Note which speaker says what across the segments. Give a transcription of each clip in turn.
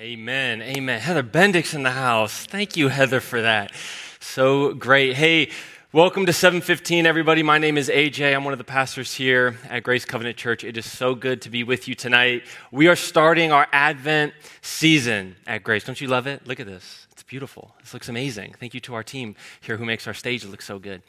Speaker 1: Amen. Amen. Heather Bendix in the house. Thank you, Heather, for that. So great. Hey, welcome to 715, everybody. My name is AJ. I'm one of the pastors here at Grace Covenant Church. It is so good to be with you tonight. We are starting our Advent season at Grace. Don't you love it? Look at this beautiful. This looks amazing. Thank you to our team here who makes our stage look so good.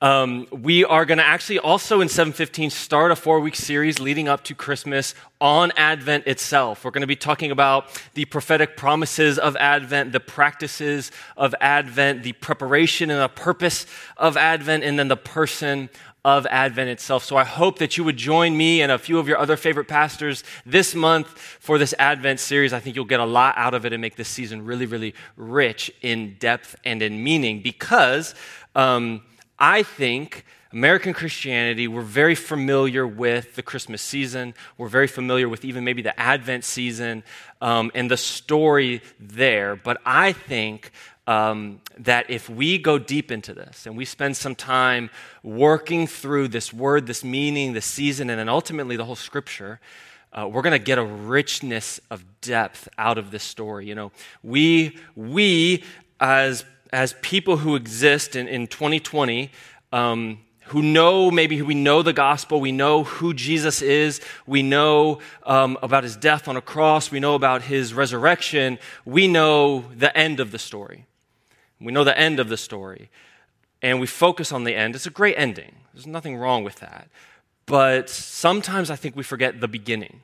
Speaker 1: Um, we are going to actually also in 715 start a four week series leading up to Christmas on Advent itself. We're going to be talking about the prophetic promises of Advent, the practices of Advent, the preparation and the purpose of Advent, and then the person of Advent itself. So I hope that you would join me and a few of your other favorite pastors this month for this Advent series. I think you'll get a lot out of it and make this season really, really rich in depth and in meaning because um, I think. American Christianity, we're very familiar with the Christmas season. We're very familiar with even maybe the Advent season um, and the story there. But I think um, that if we go deep into this and we spend some time working through this word, this meaning, this season, and then ultimately the whole scripture, uh, we're going to get a richness of depth out of this story. You know, we, we as, as people who exist in, in 2020, um, who know maybe we know the gospel, we know who Jesus is, we know um, about his death on a cross, we know about his resurrection, we know the end of the story. We know the end of the story, and we focus on the end. It's a great ending. There's nothing wrong with that. But sometimes I think we forget the beginning.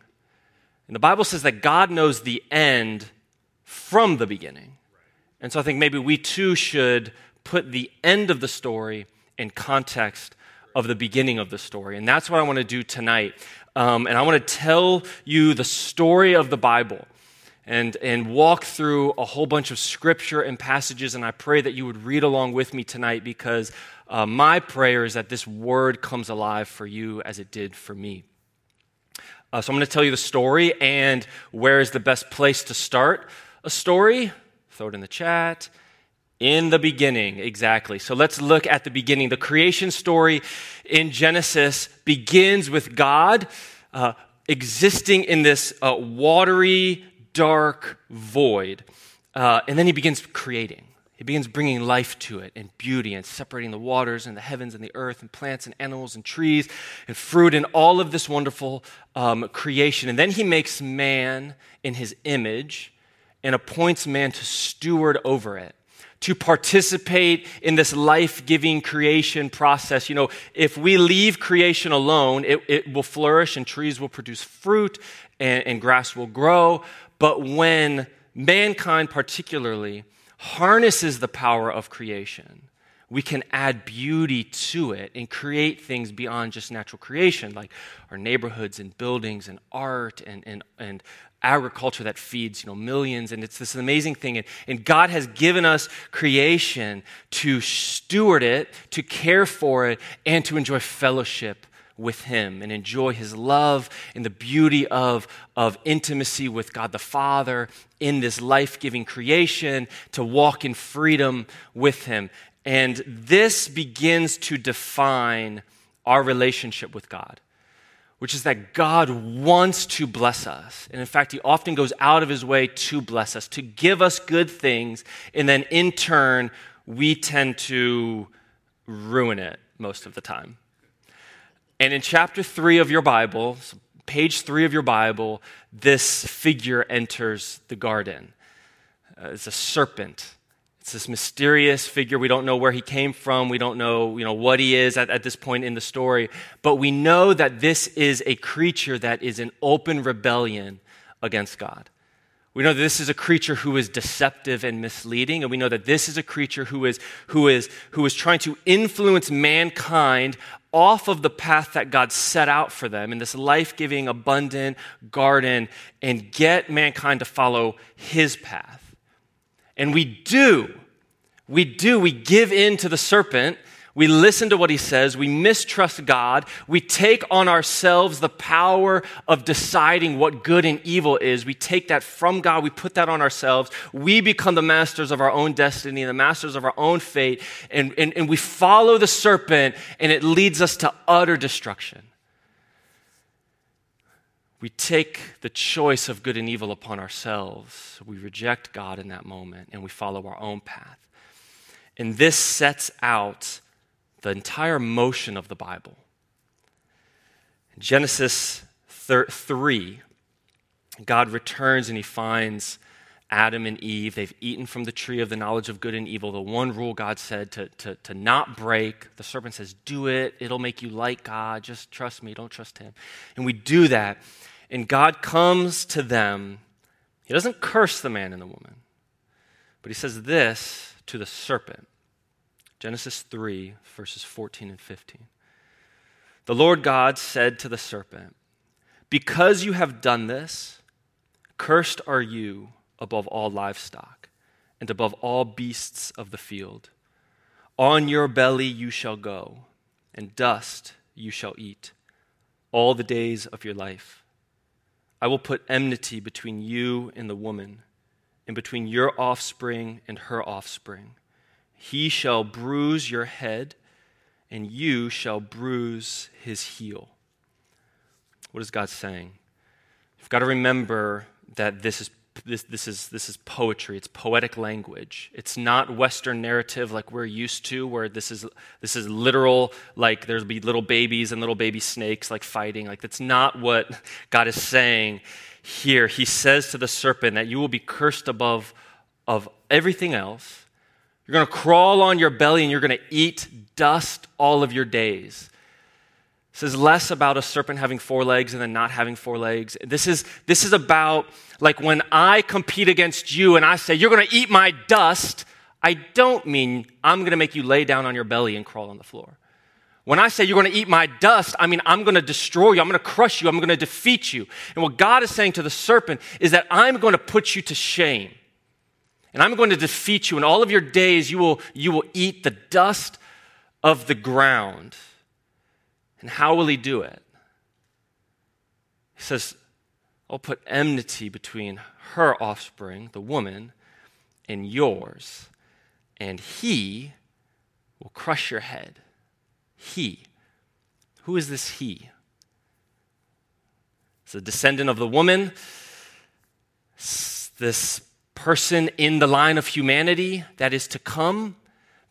Speaker 1: And the Bible says that God knows the end from the beginning. And so I think maybe we too should put the end of the story in context of the beginning of the story. And that's what I want to do tonight. Um, and I want to tell you the story of the Bible and, and walk through a whole bunch of scripture and passages. And I pray that you would read along with me tonight because uh, my prayer is that this word comes alive for you as it did for me. Uh, so I'm going to tell you the story and where is the best place to start a story. Throw it in the chat. In the beginning, exactly. So let's look at the beginning. The creation story in Genesis begins with God uh, existing in this uh, watery, dark void. Uh, and then he begins creating. He begins bringing life to it and beauty and separating the waters and the heavens and the earth and plants and animals and trees and fruit and all of this wonderful um, creation. And then he makes man in his image and appoints man to steward over it to participate in this life giving creation process. You know, if we leave creation alone, it, it, will flourish and trees will produce fruit and, and grass will grow. But when mankind, particularly, harnesses the power of creation, we can add beauty to it and create things beyond just natural creation, like our neighborhoods and buildings and art and, and, and agriculture that feeds you know, millions. And it's this amazing thing. And, and God has given us creation to steward it, to care for it, and to enjoy fellowship with Him and enjoy His love and the beauty of, of intimacy with God the Father in this life giving creation, to walk in freedom with Him. And this begins to define our relationship with God, which is that God wants to bless us. And in fact, He often goes out of His way to bless us, to give us good things, and then in turn, we tend to ruin it most of the time. And in chapter three of your Bible, page three of your Bible, this figure enters the garden. Uh, it's a serpent. It's this mysterious figure. We don't know where he came from. We don't know, you know what he is at, at this point in the story. But we know that this is a creature that is in open rebellion against God. We know that this is a creature who is deceptive and misleading, and we know that this is a creature who is, who is, who is trying to influence mankind off of the path that God set out for them in this life giving, abundant garden and get mankind to follow his path. And we do. We do. We give in to the serpent we listen to what he says. We mistrust God. We take on ourselves the power of deciding what good and evil is. We take that from God. We put that on ourselves. We become the masters of our own destiny, and the masters of our own fate. And, and, and we follow the serpent, and it leads us to utter destruction. we take the choice of good and evil upon ourselves. We reject God in that moment and we follow our own path. And this sets out the entire motion of the Bible. Genesis 3, God returns and he finds Adam and Eve. They've eaten from the tree of the knowledge of good and evil, the one rule God said to, to, to not break. The serpent says, Do it. It'll make you like God. Just trust me. Don't trust him. And we do that. And God comes to them. He doesn't curse the man and the woman, but he says this to the serpent Genesis 3, verses 14 and 15. The Lord God said to the serpent, Because you have done this, cursed are you above all livestock and above all beasts of the field. On your belly you shall go, and dust you shall eat all the days of your life. I will put enmity between you and the woman, and between your offspring and her offspring. He shall bruise your head, and you shall bruise his heel. What is God saying? You've got to remember that this is this, this, is, this is poetry. It's poetic language. It's not Western narrative like we're used to, where this is, this is literal, like there'll be little babies and little baby snakes like fighting. Like that's not what God is saying here. He says to the serpent that you will be cursed above of everything else. You're going to crawl on your belly and you're going to eat dust all of your days. This is less about a serpent having four legs and then not having four legs. This is, this is about like when I compete against you and I say, you're going to eat my dust, I don't mean I'm going to make you lay down on your belly and crawl on the floor. When I say you're going to eat my dust, I mean I'm going to destroy you. I'm going to crush you. I'm going to defeat you. And what God is saying to the serpent is that I'm going to put you to shame. And I'm going to defeat you. In all of your days, you will, you will eat the dust of the ground. And how will he do it? He says, I'll put enmity between her offspring, the woman, and yours, and he will crush your head. He. Who is this he? It's a descendant of the woman, this person in the line of humanity that is to come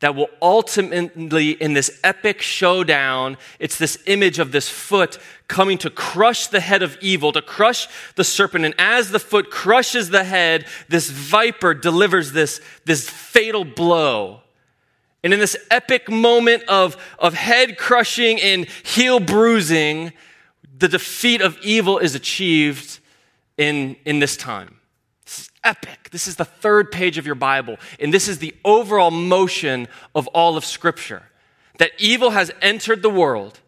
Speaker 1: that will ultimately, in this epic showdown, it's this image of this foot coming to crush the head of evil, to crush the serpent. And as the foot crushes the head, this viper delivers this, this fatal blow. And in this epic moment of, of head crushing and heel bruising, the defeat of evil is achieved in, in this time epic. This is the third page of your Bible, and this is the overall motion of all of Scripture. That evil has entered the world,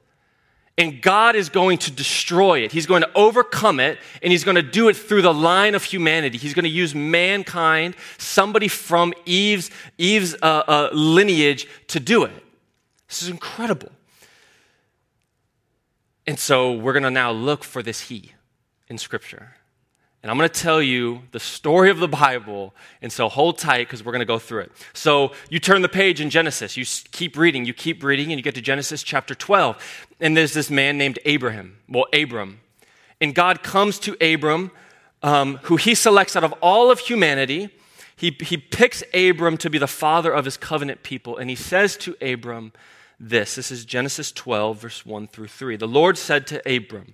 Speaker 1: and God is going to destroy it. He's going to overcome it, and He's going to do it through the line of humanity. He's going to use mankind, somebody from Eve's, Eve's uh, uh, lineage, to do it. This is incredible. And so we're going to now look for this He in Scripture. And I'm going to tell you the story of the Bible. And so hold tight because we're going to go through it. So you turn the page in Genesis. You keep reading, you keep reading, and you get to Genesis chapter 12. And there's this man named Abraham. Well, Abram. And God comes to Abram, um, who he selects out of all of humanity. He, he picks Abram to be the father of his covenant people. And he says to Abram this this is Genesis 12, verse 1 through 3. The Lord said to Abram,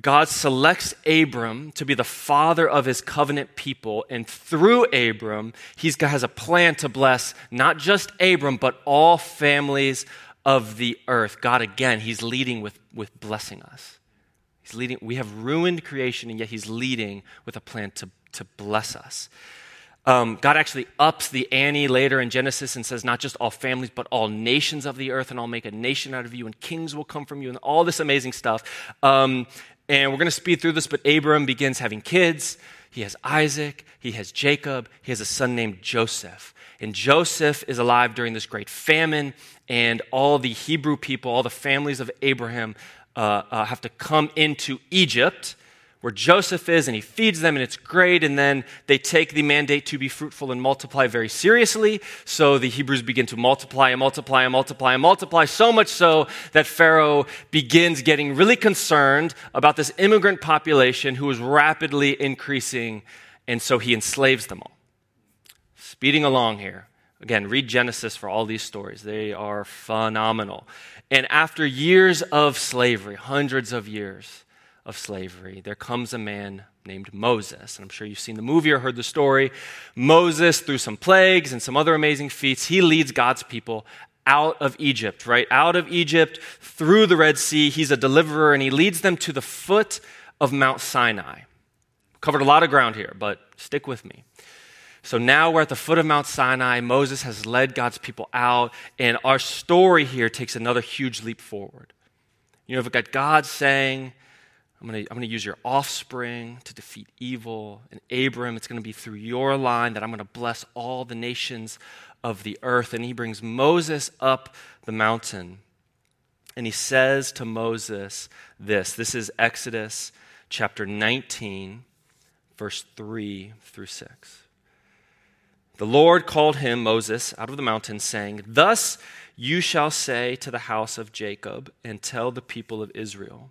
Speaker 1: God selects Abram to be the father of his covenant people, and through Abram, he has a plan to bless not just Abram, but all families of the earth. God, again, he's leading with, with blessing us. He's leading, we have ruined creation, and yet he's leading with a plan to, to bless us. Um, God actually ups the ante later in Genesis and says, not just all families, but all nations of the earth, and I'll make a nation out of you, and kings will come from you, and all this amazing stuff. Um, and we're going to speed through this, but Abram begins having kids. he has Isaac, he has Jacob, he has a son named Joseph. And Joseph is alive during this great famine, and all the Hebrew people, all the families of Abraham, uh, uh, have to come into Egypt where Joseph is and he feeds them and it's great. And then they take the mandate to be fruitful and multiply very seriously. So the Hebrews begin to multiply and multiply and multiply and multiply, so much so that Pharaoh begins getting really concerned about this immigrant population who is rapidly increasing. And so he enslaves them all. Speeding along here. Again, read Genesis for all these stories. They are phenomenal. And after years of slavery, hundreds of years, of slavery, there comes a man named Moses. And I'm sure you've seen the movie or heard the story. Moses, through some plagues and some other amazing feats, he leads God's people out of Egypt, right? Out of Egypt through the Red Sea. He's a deliverer and he leads them to the foot of Mount Sinai. Covered a lot of ground here, but stick with me. So now we're at the foot of Mount Sinai. Moses has led God's people out, and our story here takes another huge leap forward. You know, we've got God saying, I'm going to I'm going to use your offspring to defeat evil. And Abram, it's going to be through your line that I'm going to bless all the nations of the earth. And he brings Moses up the mountain. And he says to Moses this this is Exodus chapter 19, verse 3 through 6. The Lord called him, Moses, out of the mountain, saying, Thus you shall say to the house of Jacob and tell the people of Israel.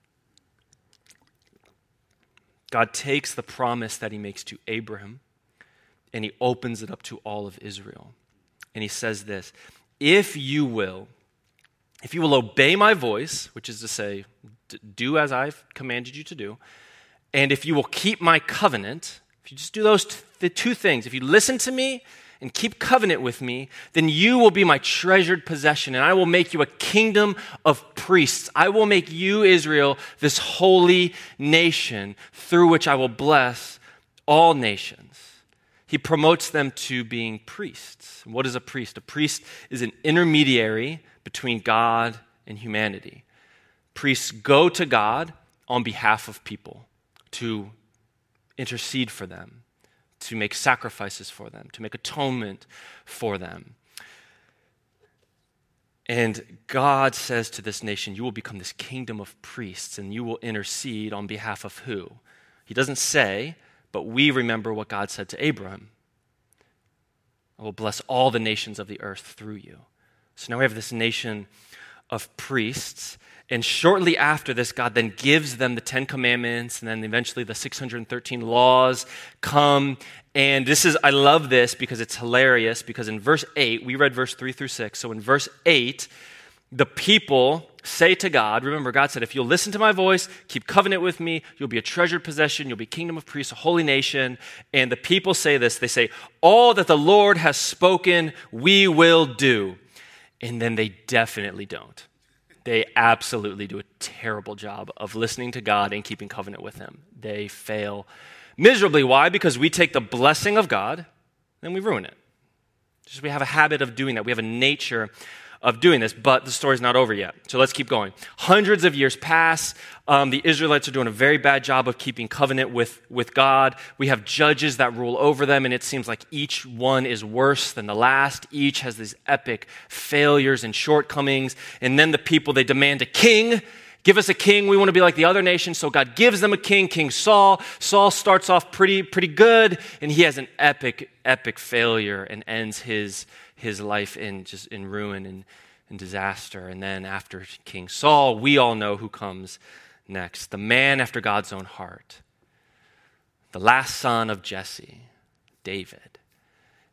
Speaker 1: God takes the promise that he makes to Abraham and he opens it up to all of Israel. And he says this If you will, if you will obey my voice, which is to say, do as I've commanded you to do, and if you will keep my covenant, if you just do those t- the two things, if you listen to me and keep covenant with me, then you will be my treasured possession, and I will make you a kingdom of priests. I will make you, Israel, this holy nation through which I will bless all nations. He promotes them to being priests. What is a priest? A priest is an intermediary between God and humanity. Priests go to God on behalf of people to intercede for them to make sacrifices for them, to make atonement for them. And God says to this nation, You will become this kingdom of priests, and you will intercede on behalf of who? He doesn't say, but we remember what God said to Abraham I will bless all the nations of the earth through you. So now we have this nation of priests. And shortly after this, God then gives them the Ten Commandments, and then eventually the 613 laws come. And this is, I love this because it's hilarious. Because in verse 8, we read verse 3 through 6. So in verse 8, the people say to God, remember, God said, if you'll listen to my voice, keep covenant with me, you'll be a treasured possession, you'll be kingdom of priests, a holy nation. And the people say this they say, All that the Lord has spoken, we will do. And then they definitely don't they absolutely do a terrible job of listening to God and keeping covenant with Him. They fail miserably. Why? Because we take the blessing of God and we ruin it. Just we have a habit of doing that. We have a nature of doing this, but the story's not over yet. So let's keep going. Hundreds of years pass. Um, the Israelites are doing a very bad job of keeping covenant with, with God. We have judges that rule over them, and it seems like each one is worse than the last. Each has these epic failures and shortcomings. And then the people, they demand a king. Give us a king. We want to be like the other nations. So God gives them a king, King Saul. Saul starts off pretty, pretty good, and he has an epic, epic failure and ends his his life in just in ruin and, and disaster. And then after King Saul, we all know who comes next the man after God's own heart, the last son of Jesse, David.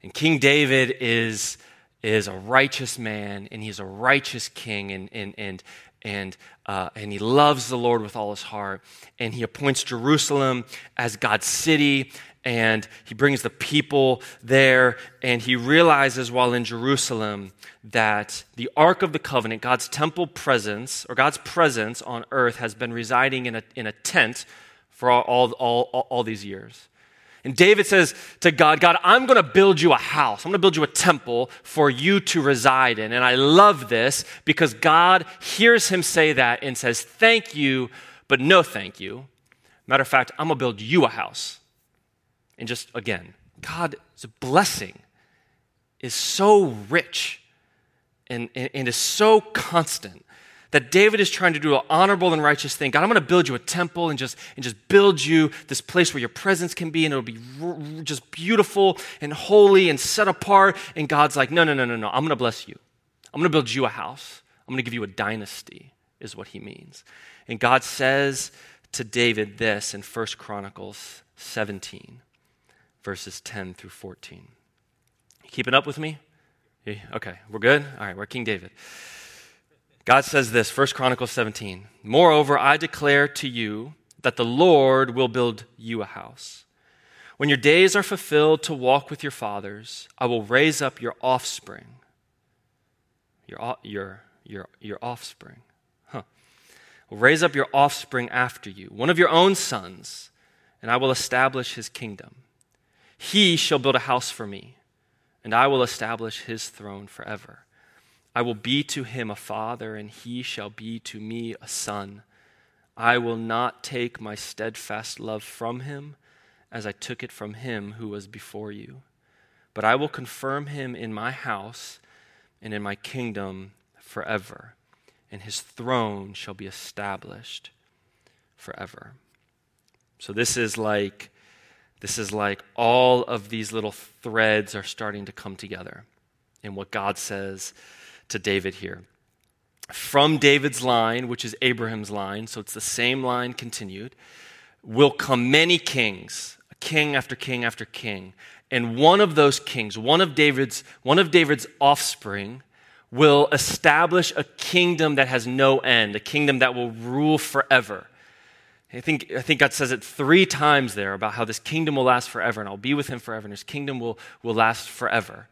Speaker 1: And King David is, is a righteous man, and he's a righteous king, and, and, and, and, uh, and he loves the Lord with all his heart. And he appoints Jerusalem as God's city, and he brings the people there, and he realizes while in Jerusalem that the Ark of the Covenant, God's temple presence, or God's presence on earth, has been residing in a, in a tent for all, all, all, all these years. And David says to God, God, I'm going to build you a house. I'm going to build you a temple for you to reside in. And I love this because God hears him say that and says, Thank you, but no thank you. Matter of fact, I'm going to build you a house. And just again, God's blessing is so rich and, and, and is so constant that David is trying to do an honorable and righteous thing. God, I'm going to build you a temple and just, and just build you this place where your presence can be, and it'll be r- just beautiful and holy and set apart. And God's like, no, no, no, no, no. I'm going to bless you. I'm going to build you a house. I'm going to give you a dynasty, is what he means. And God says to David this in 1 Chronicles 17, verses 10 through 14. You keeping up with me? Okay, we're good? All right, we're King David. God says this, 1 Chronicles 17. Moreover, I declare to you that the Lord will build you a house. When your days are fulfilled to walk with your fathers, I will raise up your offspring. Your, your, your, your offspring. Huh. Will raise up your offspring after you, one of your own sons, and I will establish his kingdom. He shall build a house for me, and I will establish his throne forever. I will be to him a father, and he shall be to me a son. I will not take my steadfast love from him, as I took it from him who was before you. But I will confirm him in my house and in my kingdom forever, and his throne shall be established forever. So this is like this is like all of these little threads are starting to come together in what God says to David here. From David's line, which is Abraham's line, so it's the same line continued, will come many kings, king after king after king. And one of those kings, one of David's, one of David's offspring, will establish a kingdom that has no end, a kingdom that will rule forever. I think, I think God says it three times there about how this kingdom will last forever, and I'll be with him forever, and his kingdom will, will last forever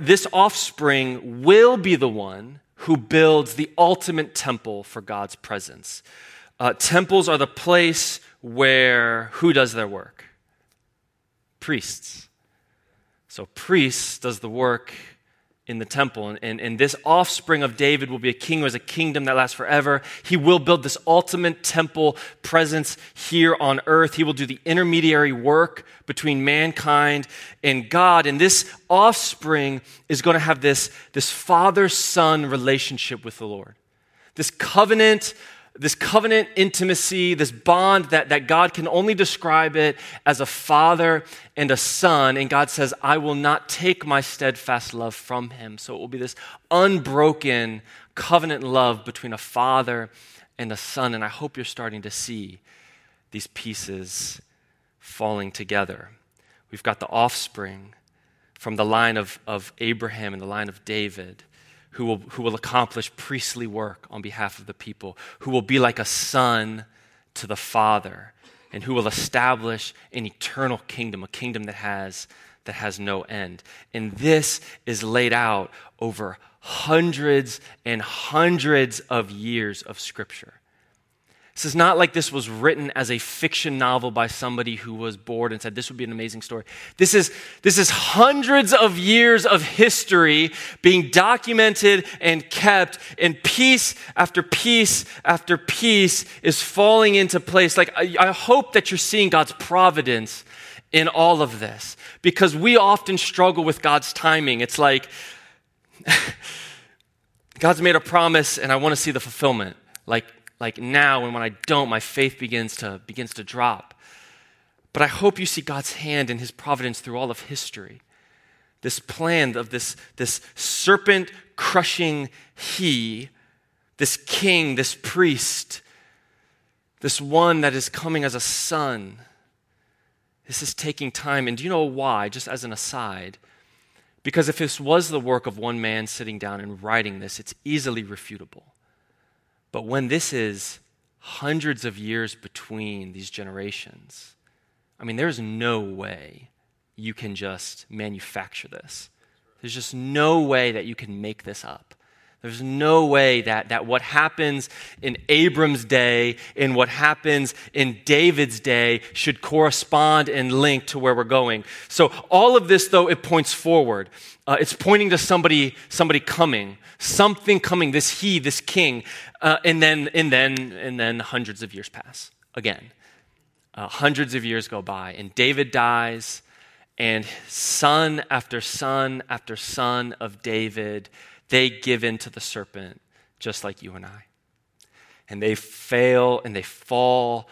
Speaker 1: this offspring will be the one who builds the ultimate temple for God's presence. Uh, temples are the place where who does their work? Priests. So priests does the work in the temple. And, and, and, this offspring of David will be a king who has a kingdom that lasts forever. He will build this ultimate temple presence here on earth. He will do the intermediary work between mankind and God. And this offspring is going to have this, this father son relationship with the Lord. This covenant this covenant intimacy, this bond that, that God can only describe it as a father and a son. And God says, I will not take my steadfast love from him. So it will be this unbroken covenant love between a father and a son. And I hope you're starting to see these pieces falling together. We've got the offspring from the line of, of Abraham and the line of David who will, who will accomplish priestly work on behalf of the people, who will be like a son to the Father, and who will establish an eternal kingdom, a kingdom that has, that has no end. And this is laid out over hundreds and hundreds of years of Scripture. This is not like this was written as a fiction novel by somebody who was bored and said this would be an amazing story. This is, this is hundreds of years of history being documented and kept, and piece after piece after piece is falling into place. Like, I, I hope that you're seeing God's providence in all of this because we often struggle with God's timing. It's like, God's made a promise and I want to see the fulfillment. Like, like now and when I don't, my faith begins to, begins to drop. But I hope you see God's hand and his providence through all of history. This plan of this, this serpent crushing he, this king, this priest, this one that is coming as a son. This is taking time. And do you know why? Just as an aside. Because if this was the work of one man sitting down and writing this, it's easily refutable. But when this is hundreds of years between these generations, I mean, there's no way you can just manufacture this. There's just no way that you can make this up. There's no way that, that what happens in Abram's day and what happens in David's day should correspond and link to where we're going. So all of this, though, it points forward. Uh, it's pointing to somebody, somebody coming, something coming. This he, this king, uh, and then and then and then hundreds of years pass again. Uh, hundreds of years go by, and David dies, and son after son after son of David they give in to the serpent just like you and I. And they fail and they fall.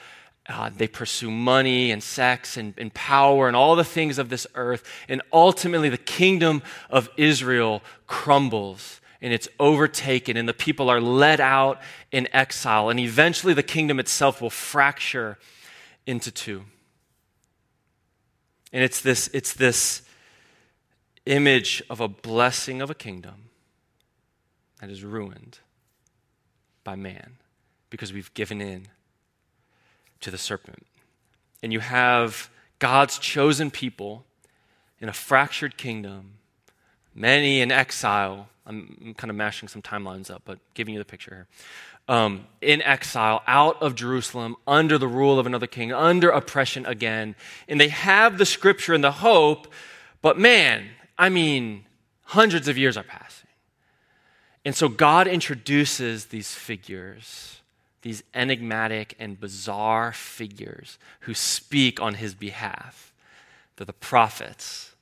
Speaker 1: Uh, they pursue money and sex and, and power and all the things of this earth. And ultimately, the kingdom of Israel crumbles and it's overtaken, and the people are led out in exile. And eventually, the kingdom itself will fracture into two. And it's this, it's this image of a blessing of a kingdom that is ruined by man because we've given in to the serpent. And you have God's chosen people in a fractured kingdom, many in exile. I'm, kind of mashing some timelines up, but giving you the picture here. Um, in exile, out of Jerusalem, under the rule of another king, under oppression again. And they have the scripture and the hope, but man, I mean, hundreds of years are passing. And so God introduces these figures, these enigmatic and bizarre figures who speak on his behalf. They're the prophets.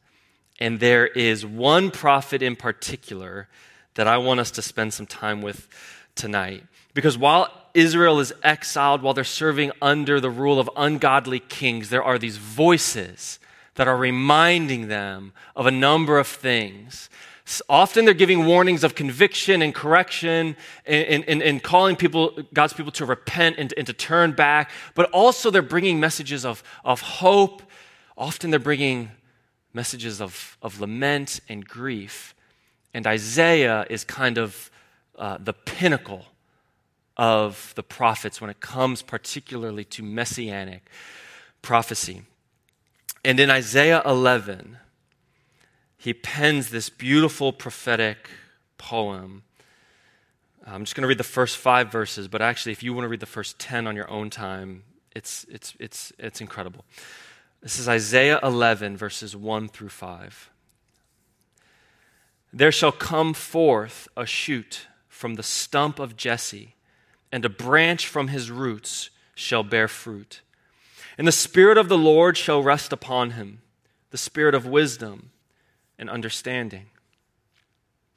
Speaker 1: And there is one prophet in particular that I want us to spend some time with tonight. Because while Israel is exiled, while they're serving under the rule of ungodly kings, there are these voices that are reminding them of a number of things Often they're giving warnings of conviction and correction and, and, and calling people, God's people to repent and, and to turn back, but also they're bringing messages of, of hope. Often they're bringing messages of, of lament and grief. And Isaiah is kind of uh, the pinnacle of the prophets when it comes particularly to messianic prophecy. And in Isaiah 11, he pens this beautiful prophetic poem. I'm just going to read the first five verses, but actually, if you want to read the first 10 on your own time, it's, it's, it's, it's incredible. This is Isaiah 11, verses 1 through 5. There shall come forth a shoot from the stump of Jesse, and a branch from his roots shall bear fruit. And the Spirit of the Lord shall rest upon him the Spirit of wisdom and understanding,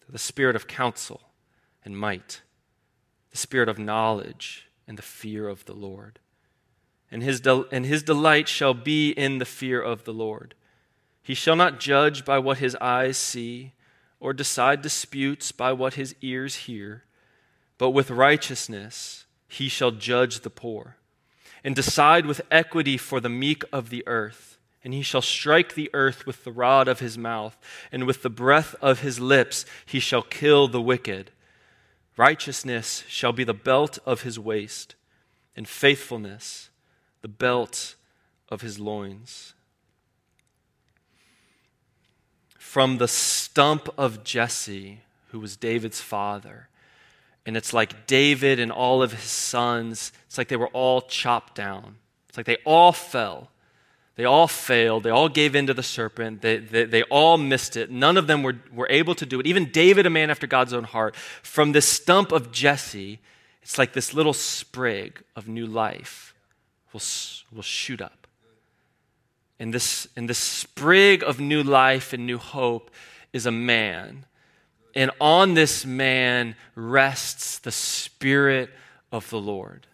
Speaker 1: the spirit of counsel and might, the spirit of knowledge and the fear of the Lord. And his, del- and his delight shall be in the fear of the Lord. He shall not judge by what his eyes see, or decide disputes by what his ears hear, but with righteousness he shall judge the poor, and decide with equity for the meek of the earth and he shall strike the earth with the rod of his mouth, and with the breath of his lips he shall kill the wicked. Righteousness shall be the belt of his waist, and faithfulness the belt of his loins. From the stump of Jesse, who was David's father, and it's like David and all of his sons, it's like they were all chopped down. It's like they all fell. They all failed. They all gave in to the serpent. They, they, they, all missed it. None of them were, were able to do it. Even David, a man after God's own heart, from this stump of Jesse, it's like this little sprig of new life will, will shoot up. And this, and this sprig of new life and new hope is a man. And on this man rests the Spirit of the Lord.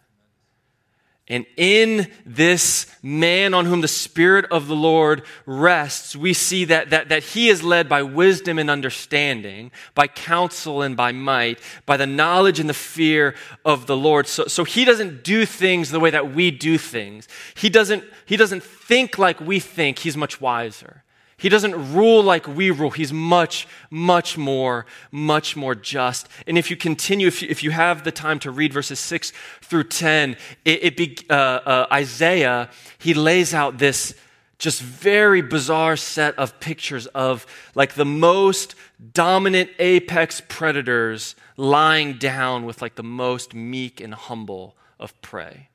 Speaker 1: And in this man on whom the Spirit of the Lord rests, we see that, that, that he is led by wisdom and understanding, by counsel and by might, by the knowledge and the fear of the Lord. So, so he doesn't do things the way that we do things. He doesn't, he doesn't think like we think. He's much wiser. He doesn't rule like we rule. He's much, much more, much more just. And if you continue, if you, if you have the time to read verses 6 through 10, it, it be, uh, uh, Isaiah, he lays out this, just very bizarre set of pictures of like the most dominant apex predators lying down with like the most meek and humble of prey.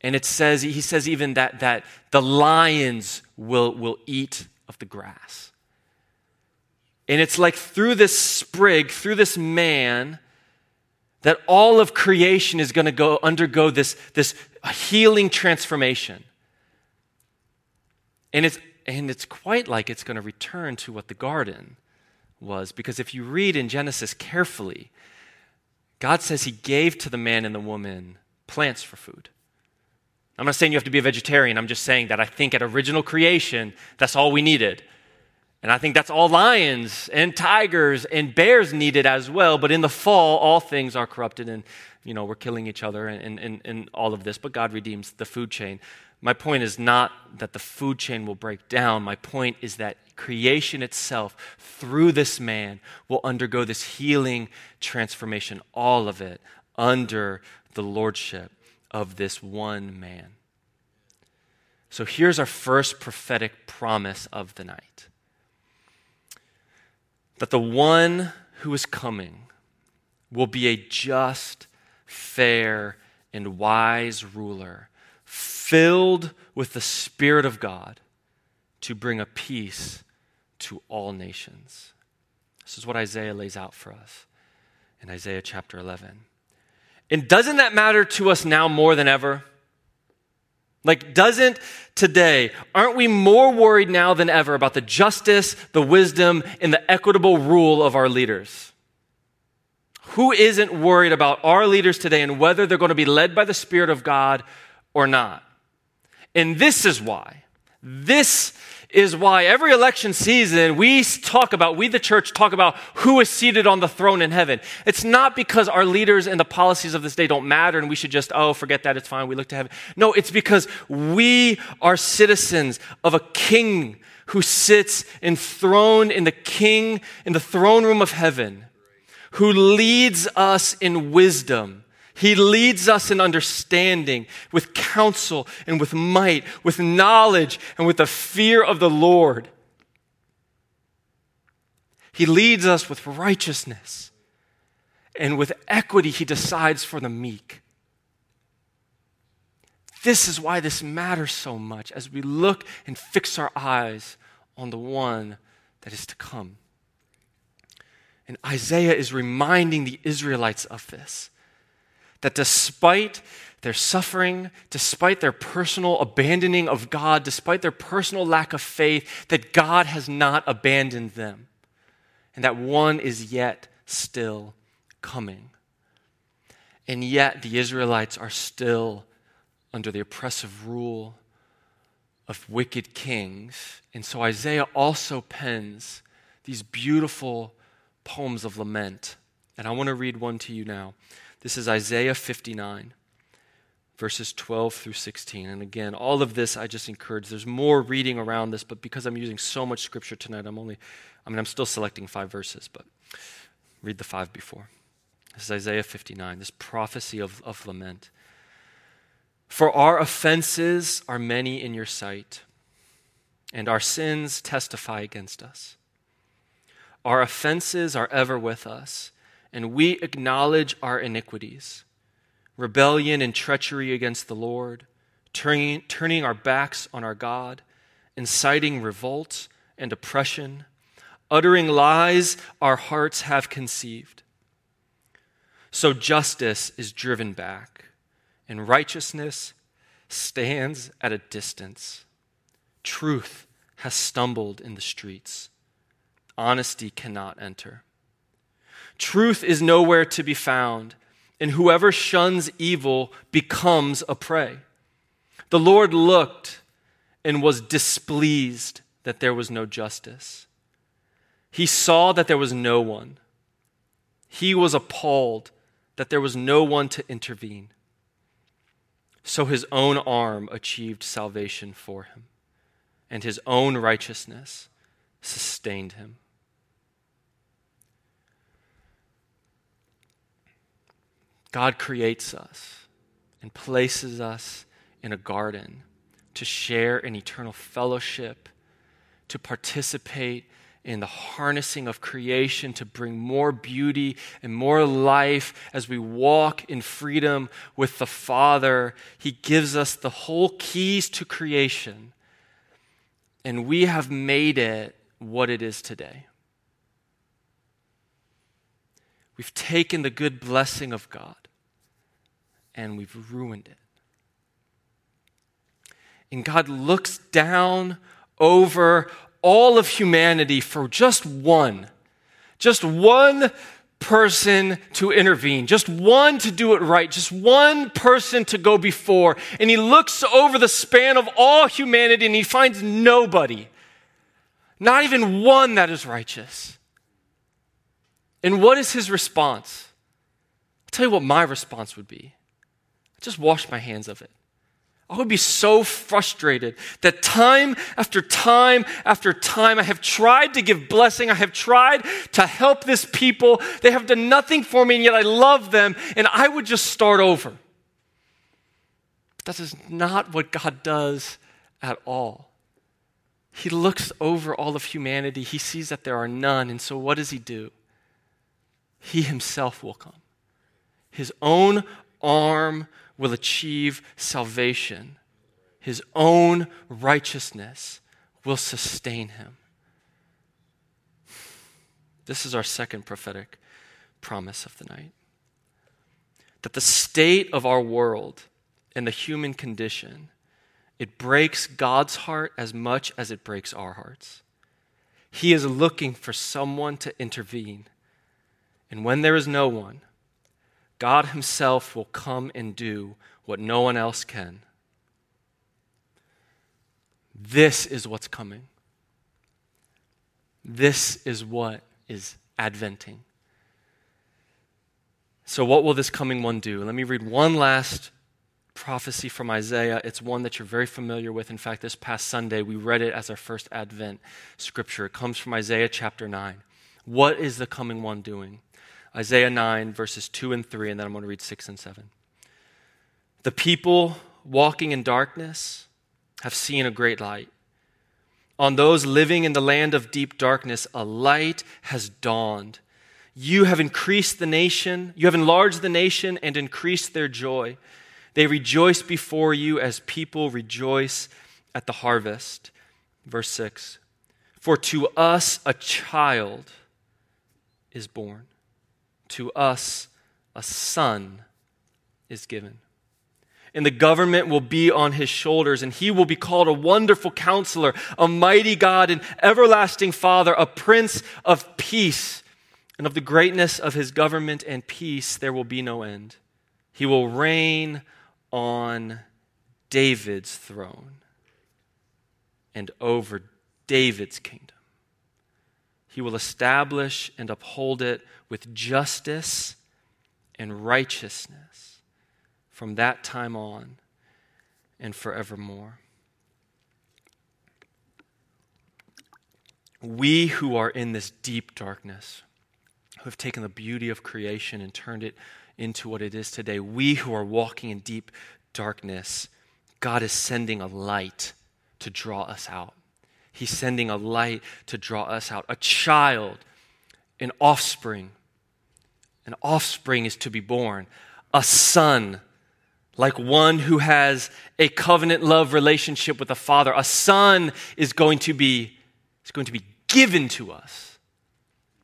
Speaker 1: And it says, he says even that, that the lions will, will eat of the grass. And it's like through this sprig, through this man, that all of creation is going to go undergo this, this healing transformation. And it's, and it's quite like it's going to return to what the garden was. Because if you read in Genesis carefully, God says He gave to the man and the woman plants for food. I'm not saying you have to be a vegetarian. I'm just saying that I think at original creation, that's all we needed. And I think that's all lions and tigers and bears needed as well. But in the fall, all things are corrupted and, you know, we're killing each other and, and, and all of this. But God redeems the food chain. My point is not that the food chain will break down. My point is that creation itself, through this man, will undergo this healing transformation, all of it under the lordship of this one man. So here's our first prophetic promise of the night that the one who is coming will be a just, fair, and wise ruler filled with the Spirit of God to bring a peace to all nations. This is what Isaiah lays out for us in Isaiah chapter 11. And doesn't that matter to us now more than ever? Like, doesn't today, aren't we more worried now than ever about the justice, the wisdom, and the equitable rule of our leaders? Who isn't worried about our leaders today and whether they're going to be led by the Spirit of God or not? And this is why. This is why every election season we talk about, we the church talk about who is seated on the throne in heaven. It's not because our leaders and the policies of this day don't matter and we should just, oh, forget that, it's fine, we look to heaven. No, it's because we are citizens of a king who sits enthroned in the king, in the throne room of heaven, who leads us in wisdom he leads us in understanding, with counsel and with might, with knowledge and with the fear of the Lord. He leads us with righteousness and with equity. He decides for the meek. This is why this matters so much as we look and fix our eyes on the one that is to come. And Isaiah is reminding the Israelites of this that despite their suffering, despite their personal abandoning of God, despite their personal lack of faith, that God has not abandoned them, and that one is yet still coming. And yet, the Israelites are still under the oppressive rule of wicked kings. And so, Isaiah also pens these beautiful poems of lament. And I want to read one to you now. This is Isaiah 59, verses 12 through 16. And again, all of this I just encourage. There's more reading around this, but because I'm using so much scripture tonight, I'm only, I mean, I'm still selecting five verses, but read the five before. This is Isaiah 59, this prophecy of, of lament. For our offenses are many in your sight, and our sins testify against us. Our offenses are ever with us and we acknowledge our iniquities, rebellion and treachery against the Lord, turning, turning our backs on our God, inciting revolt and oppression, uttering lies our hearts have conceived. So justice is driven back, and righteousness stands at a distance. Truth has stumbled in the streets. Honesty cannot enter. Truth is nowhere to be found, and whoever shuns evil becomes a prey. The Lord looked and was displeased that there was no justice. He saw that there was no one. He was appalled that there was no one to intervene. So his own arm achieved salvation for him, and his own righteousness sustained him. God creates us and places us in a garden to share in eternal fellowship, to participate in the harnessing of creation to bring more beauty and more life as we walk in freedom with the Father. He gives us the whole keys to creation, and we have made it what it is today. We've taken the good blessing of God and we've ruined it. And God looks down over all of humanity for just one, just one person to intervene, just one to do it right, just one person to go before. And he looks over the span of all humanity and he finds nobody, not even one that is righteous. And what is his response? I'll tell you what my response would be. Just wash my hands of it. I would be so frustrated that time after time after time I have tried to give blessing. I have tried to help this people. They have done nothing for me, and yet I love them, and I would just start over. That is not what God does at all. He looks over all of humanity, He sees that there are none, and so what does He do? He Himself will come. His own arm will achieve salvation. His own righteousness will sustain him. This is our second prophetic promise of the night. That the state of our world and the human condition, it breaks God's heart as much as it breaks our hearts. He is looking for someone to intervene. And when there is no one, God Himself will come and do what no one else can. This is what's coming. This is what is adventing. So, what will this coming one do? Let me read one last prophecy from Isaiah. It's one that you're very familiar with. In fact, this past Sunday, we read it as our first Advent scripture. It comes from Isaiah chapter 9. What is the coming one doing? Isaiah 9, verses 2 and 3, and then I'm going to read 6 and 7. The people walking in darkness have seen a great light. On those living in the land of deep darkness, a light has dawned. You have increased the nation, you have enlarged the nation and increased their joy. They rejoice before you as people rejoice at the harvest. Verse 6 For to us a child is born to us a son is given. And the government will be on his shoulders, and he will be called a wonderful counselor, a mighty God, an everlasting Father, a prince of peace. And of the greatness of his government and peace, there will be no end. He will reign on David's throne and over David's kingdom. He will establish and uphold it with justice and righteousness from that time on and forevermore. We who are in this deep darkness, who have taken the beauty of creation and turned it into what it is today, we who are walking in deep darkness, God is sending a light to draw us out. He's sending a light to draw us out. A child, an offspring. An offspring is to be born. A son, like one who has a covenant love relationship with the Father. A son is going to be, is going to be given to us.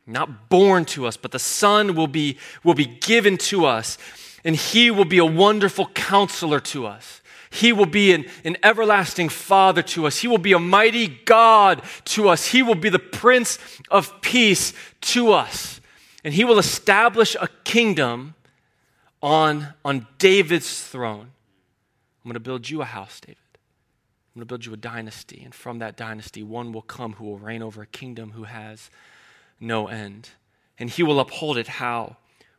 Speaker 1: Not born to us, but the Son will be, will be given to us, and He will be a wonderful counselor to us. He will be an, an everlasting Father to us. He will be a mighty God to us. He will be the Prince of Peace to us. And He will establish a kingdom on, on David's throne. I'm going to build you a house, David. I'm going to build you a dynasty. And from that dynasty, one will come who will reign over a kingdom who has no end. And he will uphold it how?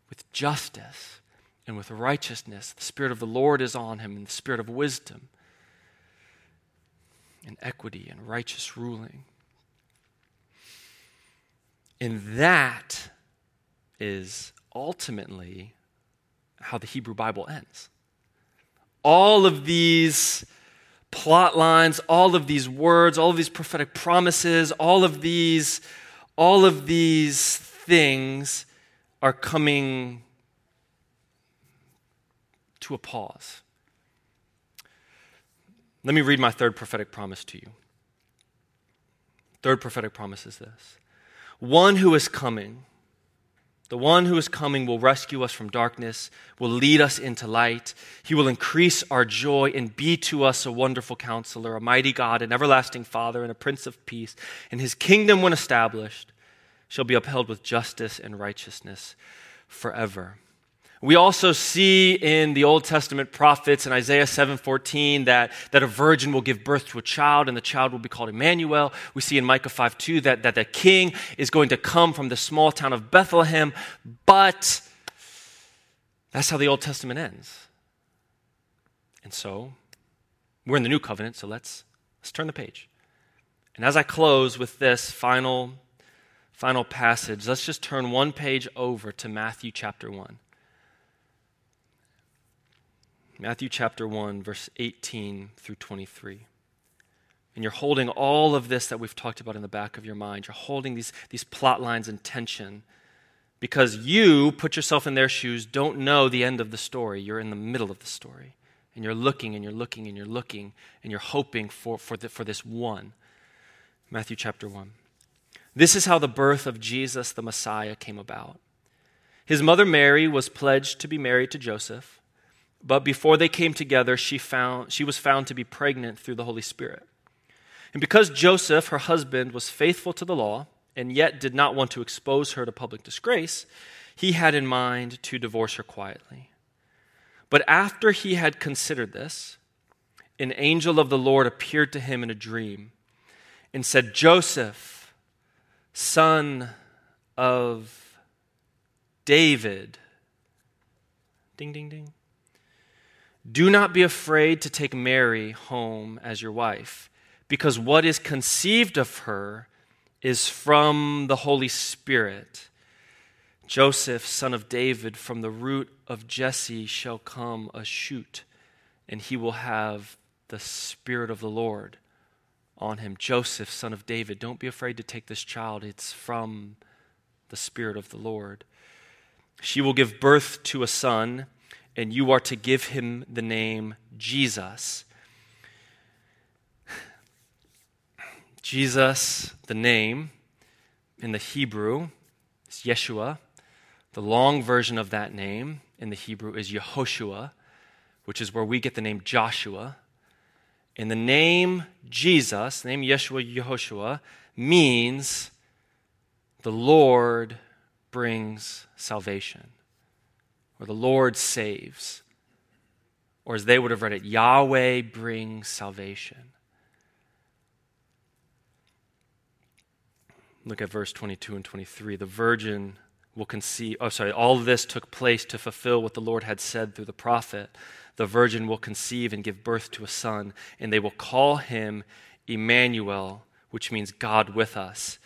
Speaker 1: With justice and with righteousness. The Spirit of the Lord is on him, and the Spirit of wisdom, and equity, and righteous ruling. And that is ultimately how the Hebrew Bible ends. All of these plot lines, all of these words, all of these prophetic promises, all of these, all of these things are coming to a pause. Let me read my third prophetic promise to you. Third prophetic promise is this One who is coming, the one who is coming will rescue us from darkness, will lead us into light. He will increase our joy and be to us a wonderful counselor, a mighty God, an everlasting Father, and a Prince of Peace. And his kingdom, when established, shall be upheld with justice and righteousness forever. We also see in the Old Testament prophets in Isaiah 7:14 that, that a virgin will give birth to a child and the child will be called Emmanuel. We see in Micah 5:2 that, that the king is going to come from the small town of Bethlehem, but that's how the Old Testament ends. And so we're in the new covenant, so let's let's turn the page. And as I close with this final final passage, let's just turn one page over to Matthew chapter 1. Matthew chapter 1, verse 18 through 23. And you're holding all of this that we've talked about in the back of your mind. You're holding these, these plot lines in tension because you, put yourself in their shoes, don't know the end of the story. You're in the middle of the story. And you're looking and you're looking and you're looking and you're hoping for, for, the, for this one. Matthew chapter 1. This is how the birth of Jesus the Messiah came about. His mother Mary was pledged to be married to Joseph. But before they came together, she, found, she was found to be pregnant through the Holy Spirit. And because Joseph, her husband, was faithful to the law and yet did not want to expose her to public disgrace, he had in mind to divorce her quietly. But after he had considered this, an angel of the Lord appeared to him in a dream and said, Joseph, son of David, ding, ding, ding do not be afraid to take Mary home as your wife, because what is conceived of her is from the Holy Spirit. Joseph, son of David, from the root of Jesse shall come a shoot, and he will have the Spirit of the Lord on him. Joseph, son of David, don't be afraid to take this child, it's from the Spirit of the Lord. She will give birth to a son and you are to give him the name Jesus. Jesus, the name in the Hebrew, is Yeshua. The long version of that name in the Hebrew is Yehoshua, which is where we get the name Joshua. And the name Jesus, the name Yeshua, Yehoshua, means the Lord brings salvation or the Lord saves. Or as they would have read it, Yahweh brings salvation. Look at verse 22 and 23. The virgin will conceive, oh, sorry, all of this took place to fulfill what the Lord had said through the prophet. The virgin will conceive and give birth to a son, and they will call him Emmanuel, which means God with us.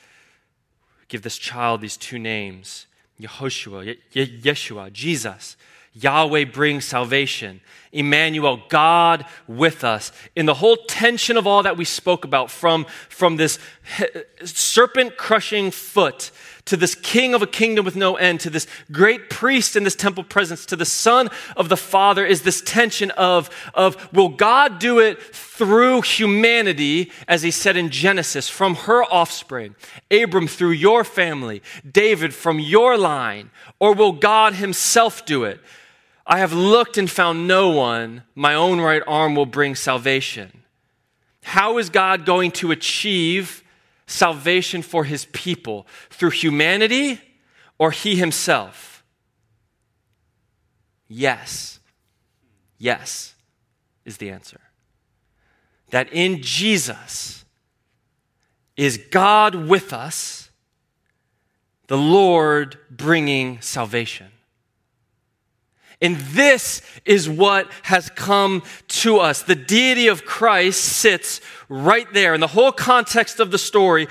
Speaker 1: Give this child these two names Yehoshua, Yeshua, Jesus. Yahweh brings salvation. Emmanuel, God with us. In the whole tension of all that we spoke about, from, from this serpent crushing foot to this king of a kingdom with no end, to this great priest in this temple presence, to the son of the father, is this tension of, of will God do it through humanity, as he said in Genesis, from her offspring, Abram through your family, David from your line, or will God himself do it? I have looked and found no one. My own right arm will bring salvation. How is God going to achieve salvation for his people? Through humanity or he himself? Yes. Yes is the answer. That in Jesus is God with us, the Lord bringing salvation. And this is what has come to us. The deity of Christ sits right there. In the whole context of the story,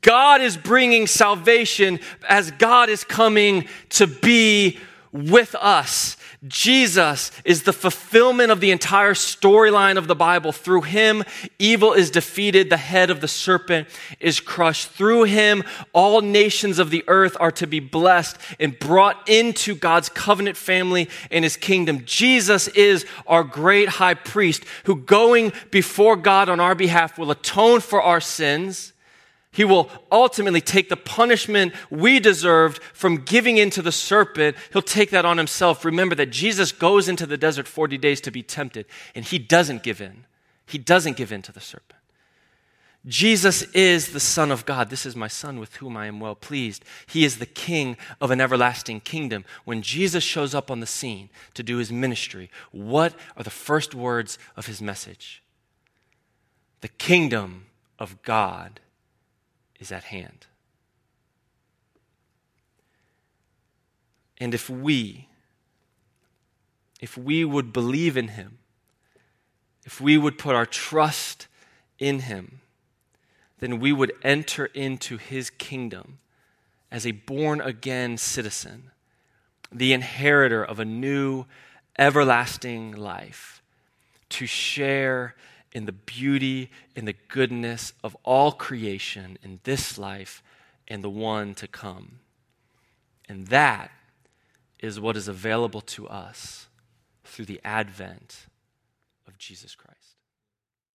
Speaker 1: God is bringing salvation as God is coming to be with us. Jesus is the fulfillment of the entire storyline of the Bible. Through him, evil is defeated. The head of the serpent is crushed. Through him, all nations of the earth are to be blessed and brought into God's covenant family and his kingdom. Jesus is our great high priest who, going before God on our behalf, will atone for our sins he will ultimately take the punishment we deserved from giving in to the serpent. He'll take that on himself. Remember that Jesus goes into the desert 40 days to be tempted, and he doesn't give in. He doesn't give in to the serpent. Jesus is the Son of God. This is my Son with whom I am well pleased. He is the King of an everlasting kingdom. When Jesus shows up on the scene to do his ministry, what are the first words of his message? The kingdom of God is at hand. And if we, if we would believe in him, if we would put our trust in him, then we would enter into his kingdom as a born again citizen, the inheritor of a new, everlasting life, to share in the beauty and the goodness of all creation in this life and the one to come. And that is what is available to us through the advent of Jesus Christ.